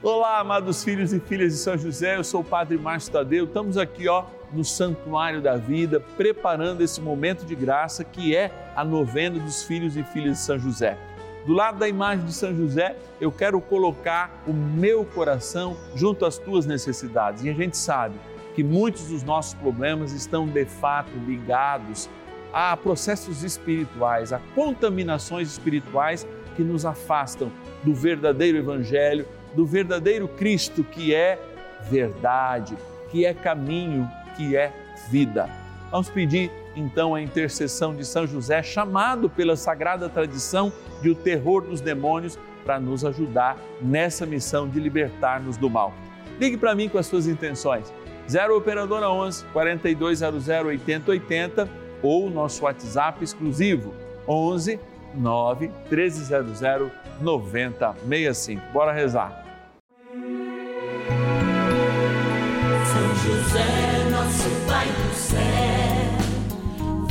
Olá, amados filhos e filhas de São José, eu sou o Padre Márcio Tadeu. Estamos aqui, ó, no Santuário da Vida, preparando esse momento de graça que é a novena dos filhos e filhas de São José. Do lado da imagem de São José, eu quero colocar o meu coração junto às tuas necessidades. E a gente sabe que muitos dos nossos problemas estão de fato ligados a processos espirituais, a contaminações espirituais que nos afastam do verdadeiro Evangelho do verdadeiro Cristo, que é verdade, que é caminho, que é vida. Vamos pedir então a intercessão de São José, chamado pela sagrada tradição de o terror dos demônios, para nos ajudar nessa missão de libertar-nos do mal. Ligue para mim com as suas intenções. 0 Operadora 11 4200 8080 ou nosso WhatsApp exclusivo 11 9 1300 9065. Bora rezar. São José, nosso Pai do céu,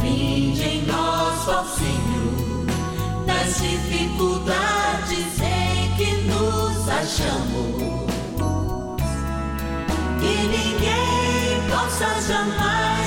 vinde em nós, ó Senhor, nas dificuldades em que nos achamos. Que ninguém possa jamais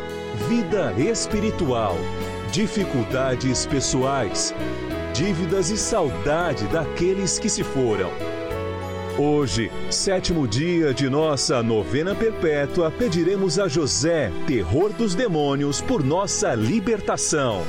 vida espiritual, dificuldades pessoais, dívidas e saudade daqueles que se foram. Hoje, sétimo dia de nossa novena perpétua, pediremos a José, terror dos demônios, por nossa libertação.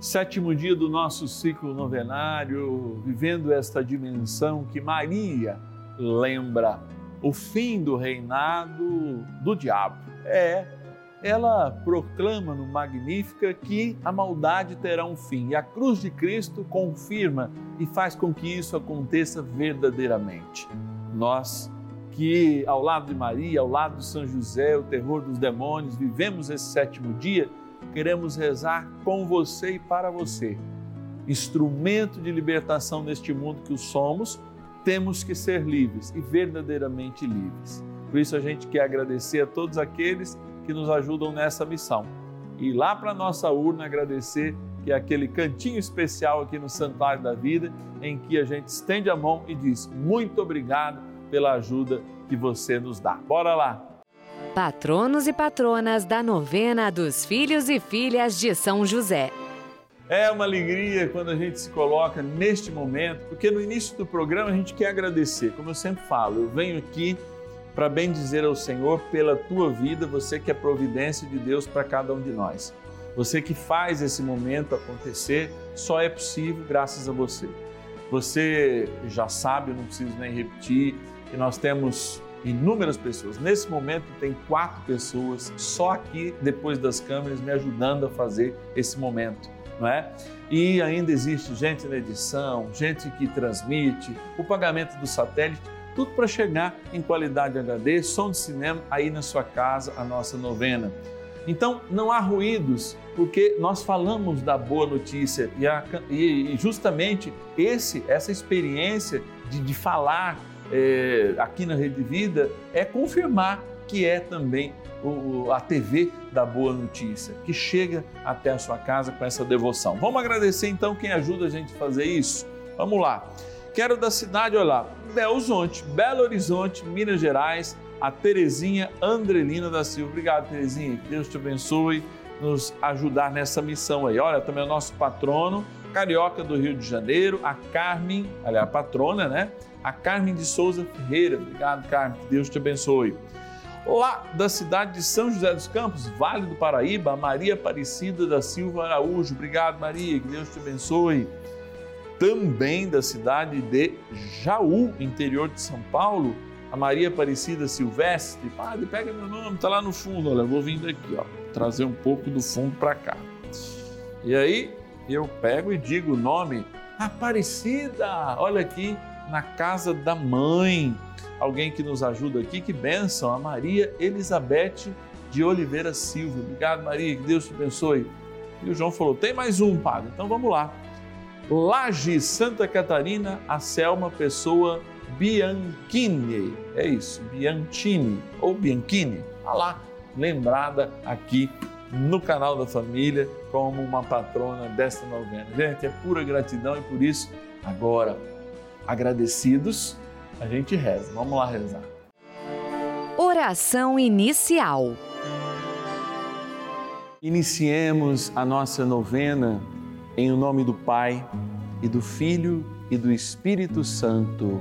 Sétimo dia do nosso ciclo novenário, vivendo esta dimensão que Maria lembra, o fim do reinado do diabo. É ela proclama no Magnífica que a maldade terá um fim e a cruz de Cristo confirma e faz com que isso aconteça verdadeiramente. Nós que ao lado de Maria, ao lado de São José, o terror dos demônios, vivemos esse sétimo dia, queremos rezar com você e para você. Instrumento de libertação neste mundo que somos, temos que ser livres e verdadeiramente livres. Por isso a gente quer agradecer a todos aqueles que nos ajudam nessa missão. E lá para a nossa urna agradecer, que é aquele cantinho especial aqui no Santuário da Vida, em que a gente estende a mão e diz: Muito obrigado pela ajuda que você nos dá. Bora lá! Patronos e patronas da novena dos filhos e filhas de São José. É uma alegria quando a gente se coloca neste momento, porque no início do programa a gente quer agradecer. Como eu sempre falo, eu venho aqui para bem dizer ao Senhor pela tua vida, você que é providência de Deus para cada um de nós. Você que faz esse momento acontecer, só é possível graças a você. Você já sabe, eu não preciso nem repetir, que nós temos inúmeras pessoas. Nesse momento tem quatro pessoas só aqui depois das câmeras me ajudando a fazer esse momento, não é? E ainda existe gente na edição, gente que transmite, o pagamento do satélite tudo para chegar em qualidade HD, som de cinema aí na sua casa, a nossa novena. Então, não há ruídos, porque nós falamos da boa notícia e, a, e justamente esse, essa experiência de, de falar é, aqui na Rede Vida é confirmar que é também o, a TV da Boa Notícia, que chega até a sua casa com essa devoção. Vamos agradecer então quem ajuda a gente a fazer isso? Vamos lá. Quero da cidade, olha Belzonte, Belo Horizonte, Minas Gerais, a Terezinha Andrelina da Silva. Obrigado, Terezinha. Deus te abençoe, nos ajudar nessa missão aí. Olha, também o nosso patrono, Carioca do Rio de Janeiro, a Carmen, aliás, a patrona, né? A Carmen de Souza Ferreira. Obrigado, Carmen, que Deus te abençoe. Lá da cidade de São José dos Campos, Vale do Paraíba, Maria Aparecida da Silva Araújo. Obrigado, Maria, que Deus te abençoe. Também da cidade de Jaú, interior de São Paulo, a Maria Aparecida Silvestre. Padre, pega meu nome, tá lá no fundo. Olha, eu vou vindo aqui, ó, trazer um pouco do fundo para cá. E aí eu pego e digo o nome Aparecida. Olha aqui na casa da mãe. Alguém que nos ajuda aqui, que benção, a Maria Elizabeth de Oliveira Silva. Obrigado, Maria, que Deus te abençoe. E o João falou: tem mais um, padre. Então vamos lá. Laje, Santa Catarina, a Selma Pessoa Bianchini. É isso, Bianchini ou Bianchini. Olha lá, lembrada aqui no canal da família como uma patrona desta novena. Gente, é pura gratidão e por isso, agora, agradecidos, a gente reza. Vamos lá rezar. Oração inicial. Iniciemos a nossa novena em nome do Pai e do Filho e do Espírito Santo.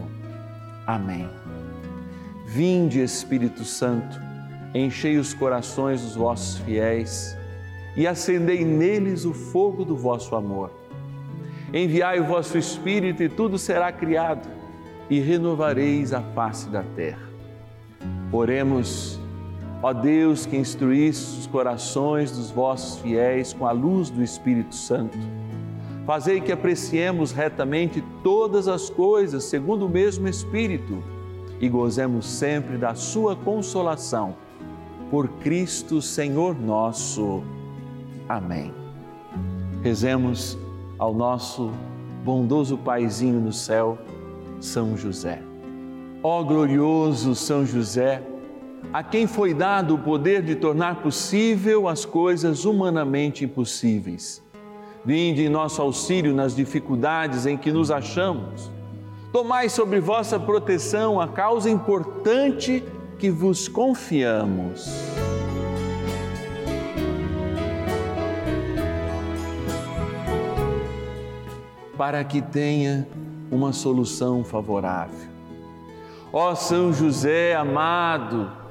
Amém. Vinde, Espírito Santo, enchei os corações dos vossos fiéis e acendei neles o fogo do vosso amor. Enviai o vosso Espírito e tudo será criado e renovareis a face da terra. Oremos, ó Deus que instruísse os corações dos vossos fiéis com a luz do Espírito Santo. Fazei que apreciemos retamente todas as coisas segundo o mesmo Espírito e gozemos sempre da sua consolação. Por Cristo Senhor nosso. Amém. Rezemos ao nosso bondoso Paizinho no céu, São José. Ó glorioso São José, a quem foi dado o poder de tornar possível as coisas humanamente impossíveis. Vinde em nosso auxílio nas dificuldades em que nos achamos. Tomai sobre vossa proteção a causa importante que vos confiamos. Para que tenha uma solução favorável. Ó São José amado,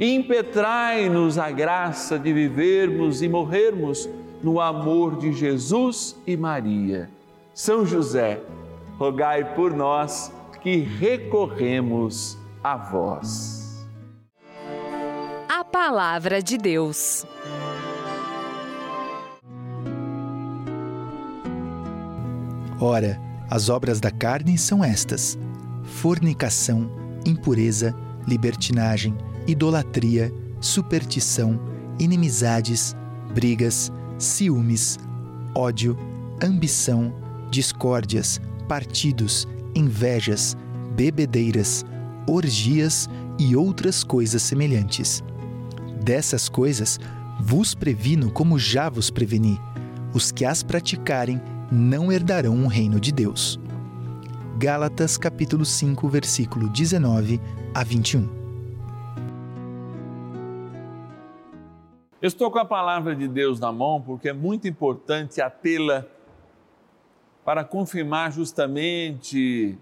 Impetrai-nos a graça de vivermos e morrermos no amor de Jesus e Maria. São José, rogai por nós que recorremos a vós. A Palavra de Deus. Ora, as obras da carne são estas: fornicação, impureza, libertinagem, idolatria, superstição, inimizades, brigas, ciúmes, ódio, ambição, discórdias, partidos, invejas, bebedeiras, orgias e outras coisas semelhantes. Dessas coisas vos previno como já vos preveni: os que as praticarem não herdarão o reino de Deus. Gálatas capítulo 5, versículo 19 a 21. Eu estou com a palavra de Deus na mão porque é muito importante a tê-la para confirmar justamente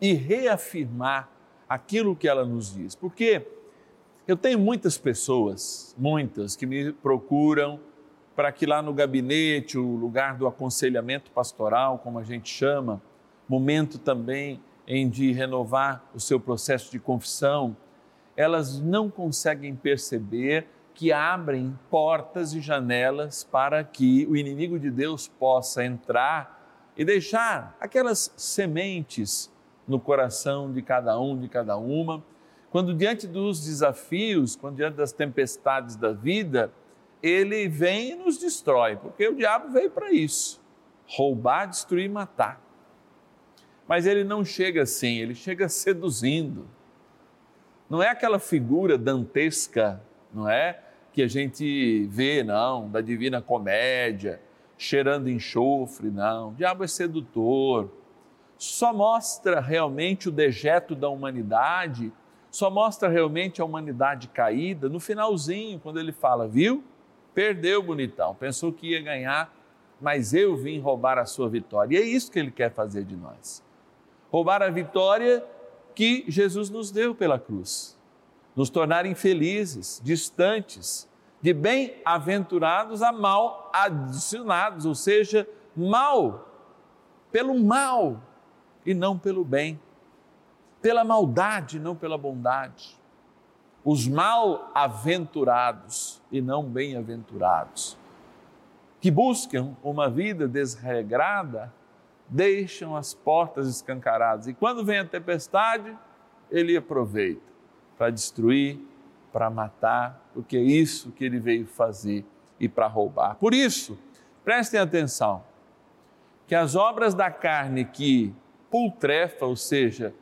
e reafirmar aquilo que ela nos diz. Porque eu tenho muitas pessoas, muitas, que me procuram para que lá no gabinete, o lugar do aconselhamento pastoral, como a gente chama, momento também em de renovar o seu processo de confissão, elas não conseguem perceber que abrem portas e janelas para que o inimigo de Deus possa entrar e deixar aquelas sementes no coração de cada um, de cada uma. Quando diante dos desafios, quando diante das tempestades da vida, ele vem e nos destrói, porque o diabo veio para isso roubar, destruir matar. Mas ele não chega assim, ele chega seduzindo. Não é aquela figura dantesca, não é? Que a gente vê, não, da divina comédia, cheirando enxofre, não. O diabo é sedutor. Só mostra realmente o dejeto da humanidade, só mostra realmente a humanidade caída no finalzinho, quando ele fala, viu? Perdeu, bonitão. Pensou que ia ganhar, mas eu vim roubar a sua vitória. E é isso que ele quer fazer de nós. Roubar a vitória que Jesus nos deu pela cruz. Nos tornar infelizes, distantes, de bem-aventurados a mal adicionados, ou seja, mal pelo mal e não pelo bem, pela maldade, não pela bondade os mal-aventurados e não bem-aventurados, que buscam uma vida desregrada, deixam as portas escancaradas e quando vem a tempestade, ele aproveita para destruir, para matar, porque é isso que ele veio fazer e para roubar. Por isso, prestem atenção, que as obras da carne que pultrefa, ou seja,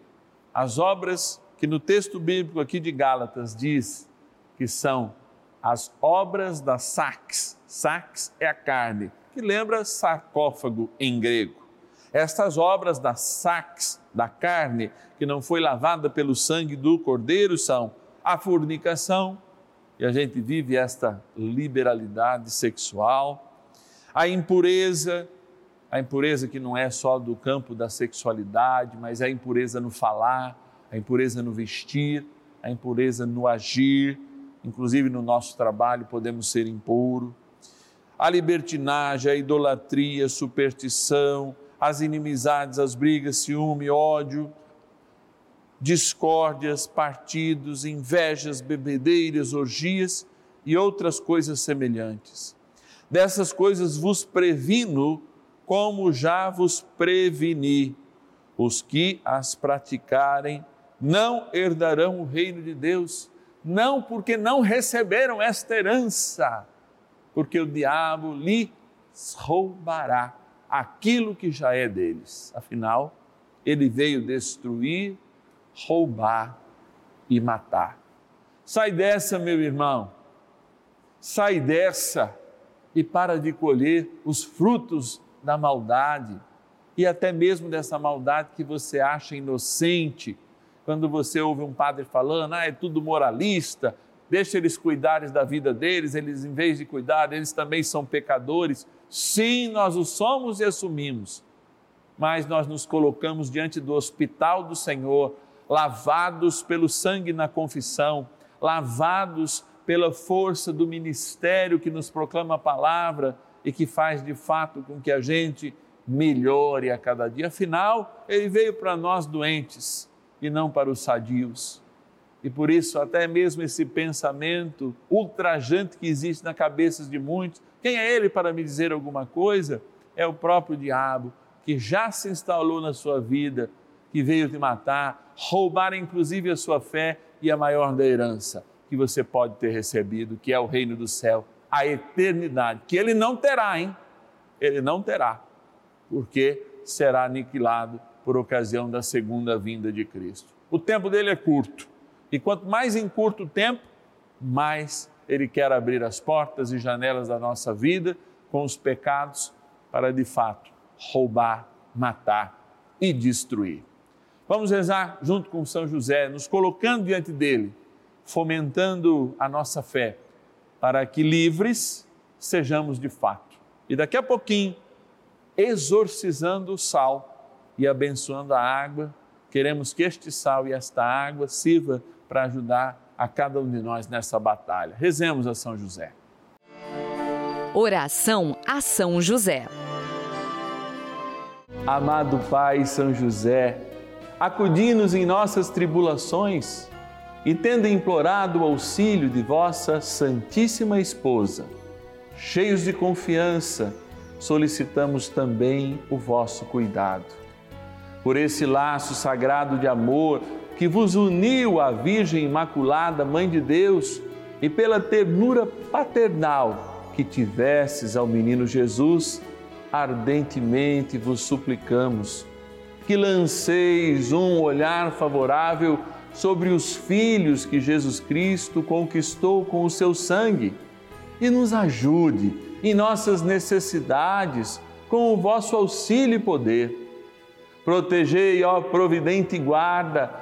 as obras que no texto bíblico aqui de Gálatas diz que são as obras da sax. Sax é a carne, que lembra sarcófago em grego. Estas obras da sax, da carne, que não foi lavada pelo sangue do cordeiro, são a fornicação, e a gente vive esta liberalidade sexual, a impureza, a impureza que não é só do campo da sexualidade, mas é a impureza no falar, a impureza no vestir, a impureza no agir, inclusive no nosso trabalho podemos ser impuro. A libertinagem, a idolatria, a superstição, as inimizades, as brigas, ciúme, ódio, discórdias, partidos, invejas, bebedeiras, orgias e outras coisas semelhantes. Dessas coisas vos previno, como já vos preveni. Os que as praticarem não herdarão o reino de Deus, não porque não receberam esta herança, porque o diabo lhes roubará aquilo que já é deles. Afinal, ele veio destruir, roubar e matar. Sai dessa, meu irmão, sai dessa e para de colher os frutos da maldade e até mesmo dessa maldade que você acha inocente quando você ouve um padre falando, ah, é tudo moralista, deixa eles cuidarem da vida deles, eles em vez de cuidar, eles também são pecadores. Sim, nós o somos e assumimos, mas nós nos colocamos diante do hospital do Senhor, lavados pelo sangue na confissão, lavados pela força do ministério que nos proclama a palavra e que faz de fato com que a gente melhore a cada dia. Afinal, ele veio para nós doentes e não para os sadios. E por isso, até mesmo esse pensamento ultrajante que existe na cabeça de muitos, quem é ele para me dizer alguma coisa? É o próprio diabo, que já se instalou na sua vida, que veio te matar, roubar inclusive a sua fé e a maior da herança que você pode ter recebido, que é o reino do céu, a eternidade, que ele não terá, hein? Ele não terá, porque será aniquilado por ocasião da segunda vinda de Cristo. O tempo dele é curto, e quanto mais encurta o tempo, mais ele quer abrir as portas e janelas da nossa vida com os pecados para de fato roubar, matar e destruir. Vamos rezar junto com São José, nos colocando diante dele, fomentando a nossa fé, para que livres sejamos de fato. E daqui a pouquinho, exorcizando o sal e abençoando a água. Queremos que este sal e esta água sirva para ajudar a cada um de nós nessa batalha. Rezemos a São José. Oração a São José. Amado Pai São José, acudi-nos em nossas tribulações e tendo implorado o auxílio de vossa Santíssima Esposa, cheios de confiança, solicitamos também o vosso cuidado por esse laço sagrado de amor que vos uniu à Virgem Imaculada, Mãe de Deus, e pela ternura paternal que tivesses ao menino Jesus, ardentemente vos suplicamos que lanceis um olhar favorável sobre os filhos que Jesus Cristo conquistou com o seu sangue e nos ajude em nossas necessidades com o vosso auxílio e poder. Protegei, ó providente guarda,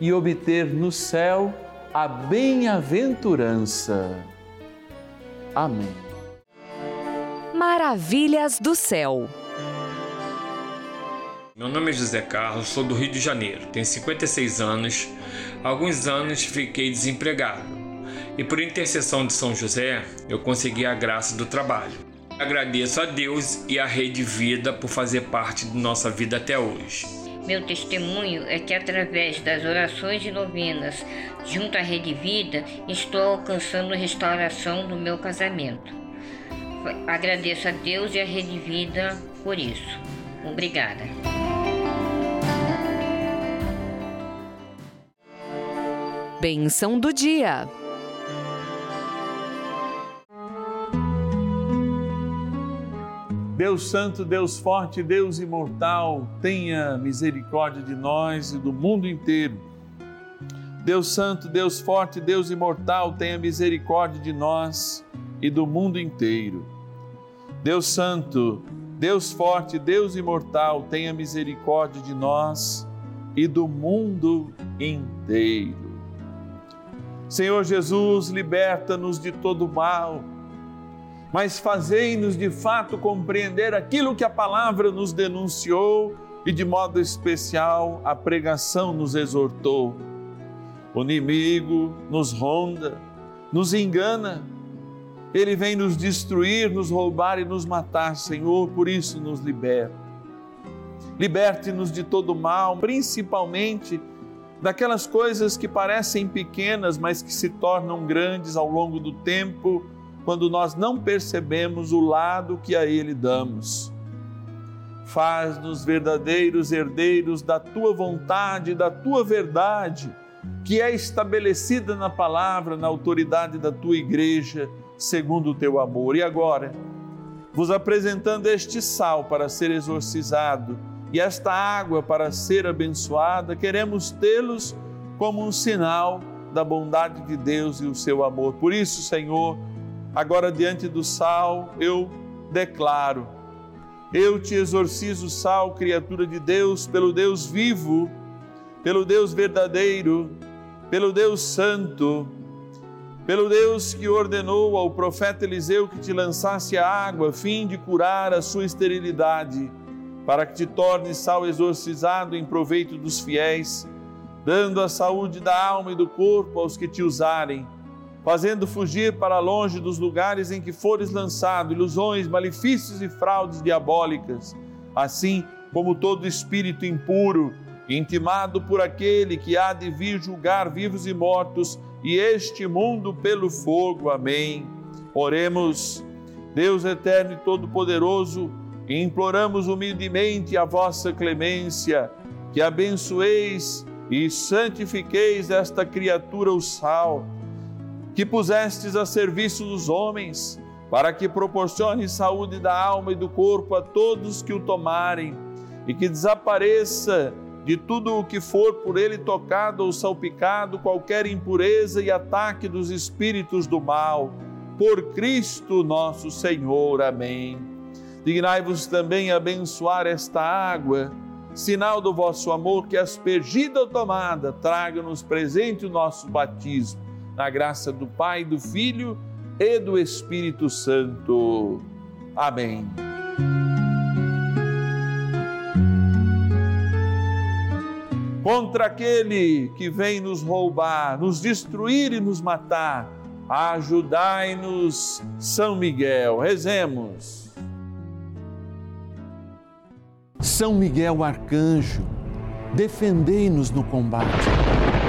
e obter no céu a bem-aventurança. Amém. Maravilhas do céu. Meu nome é José Carlos, sou do Rio de Janeiro, tenho 56 anos. Há alguns anos fiquei desempregado e, por intercessão de São José, eu consegui a graça do trabalho. Agradeço a Deus e à Rede Vida por fazer parte de nossa vida até hoje. Meu testemunho é que, através das orações e novenas junto à Rede Vida, estou alcançando a restauração do meu casamento. Agradeço a Deus e a Rede Vida por isso. Obrigada. Benção do dia. Deus Santo, Deus Forte, Deus Imortal, tenha misericórdia de nós e do mundo inteiro. Deus Santo, Deus Forte, Deus Imortal, tenha misericórdia de nós e do mundo inteiro. Deus Santo, Deus Forte, Deus Imortal, tenha misericórdia de nós e do mundo inteiro. Senhor Jesus, liberta-nos de todo mal mas fazei-nos de fato compreender aquilo que a palavra nos denunciou e, de modo especial, a pregação nos exortou. O inimigo nos ronda, nos engana, ele vem nos destruir, nos roubar e nos matar, Senhor, por isso nos liberta. Liberte-nos de todo mal, principalmente daquelas coisas que parecem pequenas, mas que se tornam grandes ao longo do tempo quando nós não percebemos o lado que a Ele damos. Faz-nos verdadeiros herdeiros da tua vontade, da tua verdade, que é estabelecida na palavra, na autoridade da tua igreja, segundo o teu amor. E agora, vos apresentando este sal para ser exorcizado e esta água para ser abençoada, queremos tê-los como um sinal da bondade de Deus e o seu amor. Por isso, Senhor, Agora, diante do sal, eu declaro: eu te exorcizo, sal, criatura de Deus, pelo Deus vivo, pelo Deus verdadeiro, pelo Deus santo, pelo Deus que ordenou ao profeta Eliseu que te lançasse a água a fim de curar a sua esterilidade, para que te tornes sal exorcizado em proveito dos fiéis, dando a saúde da alma e do corpo aos que te usarem fazendo fugir para longe dos lugares em que fores lançado ilusões, malefícios e fraudes diabólicas, assim como todo espírito impuro, intimado por aquele que há de vir julgar vivos e mortos e este mundo pelo fogo. Amém. Oremos, Deus eterno e todo-poderoso, imploramos humildemente a vossa clemência, que abençoeis e santifiqueis esta criatura, o sal que pusestes a serviço dos homens, para que proporcione saúde da alma e do corpo a todos que o tomarem, e que desapareça de tudo o que for por ele tocado ou salpicado qualquer impureza e ataque dos espíritos do mal. Por Cristo nosso Senhor. Amém. Dignai-vos também abençoar esta água sinal do vosso amor, que aspergida ou tomada, traga-nos presente o nosso batismo, na graça do Pai, do Filho e do Espírito Santo. Amém. Contra aquele que vem nos roubar, nos destruir e nos matar, ajudai-nos, São Miguel. Rezemos. São Miguel Arcanjo, defendei-nos no combate.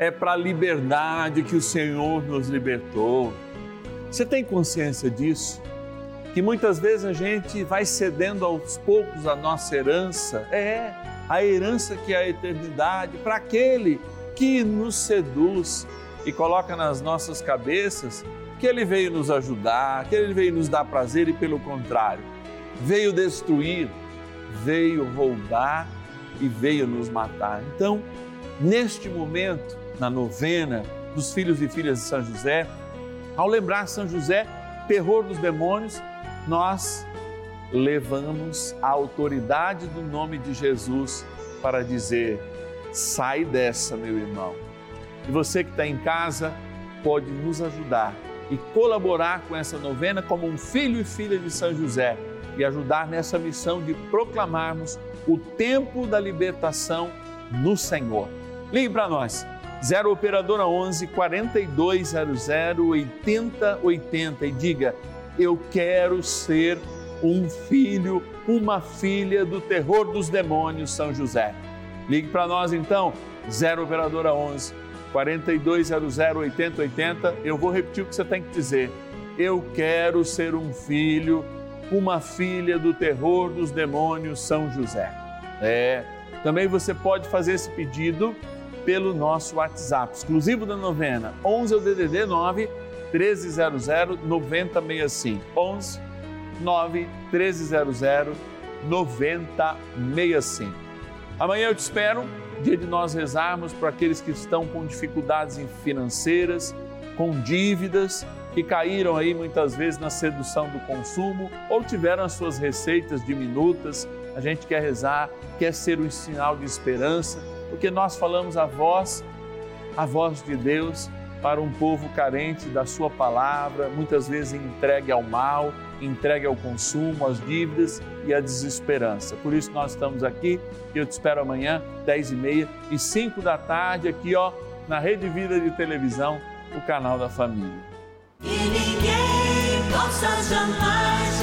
É para a liberdade que o Senhor nos libertou. Você tem consciência disso? Que muitas vezes a gente vai cedendo aos poucos a nossa herança. É, a herança que é a eternidade, para aquele que nos seduz e coloca nas nossas cabeças que ele veio nos ajudar, que ele veio nos dar prazer e, pelo contrário, veio destruir, veio roubar e veio nos matar. Então, neste momento, na novena dos filhos e filhas de São José, ao lembrar São José, terror dos demônios, nós levamos a autoridade do nome de Jesus para dizer: sai dessa, meu irmão. E você que está em casa pode nos ajudar e colaborar com essa novena como um filho e filha de São José e ajudar nessa missão de proclamarmos o tempo da libertação no Senhor. Ligue para nós, 0 Operadora 11 4200 8080 e diga: Eu quero ser um filho, uma filha do terror dos demônios, São José. Ligue para nós então, 0 Operadora 11 4200 8080. Eu vou repetir o que você tem que dizer. Eu quero ser um filho uma filha do terror dos demônios, São José. É. Também você pode fazer esse pedido pelo nosso WhatsApp, exclusivo da novena, 11 é o DDD 9 1300 9065. 11 9 1300 9065. Amanhã eu te espero, dia de nós rezarmos para aqueles que estão com dificuldades financeiras, com dívidas que caíram aí muitas vezes na sedução do consumo ou tiveram as suas receitas diminutas. A gente quer rezar, quer ser um sinal de esperança, porque nós falamos a voz, a voz de Deus para um povo carente da sua palavra, muitas vezes entregue ao mal, entregue ao consumo, às dívidas e à desesperança. Por isso nós estamos aqui e eu te espero amanhã, 10 e meia e 5 da tarde, aqui ó, na Rede Vida de Televisão, o canal da família. E ninguém possa jamais.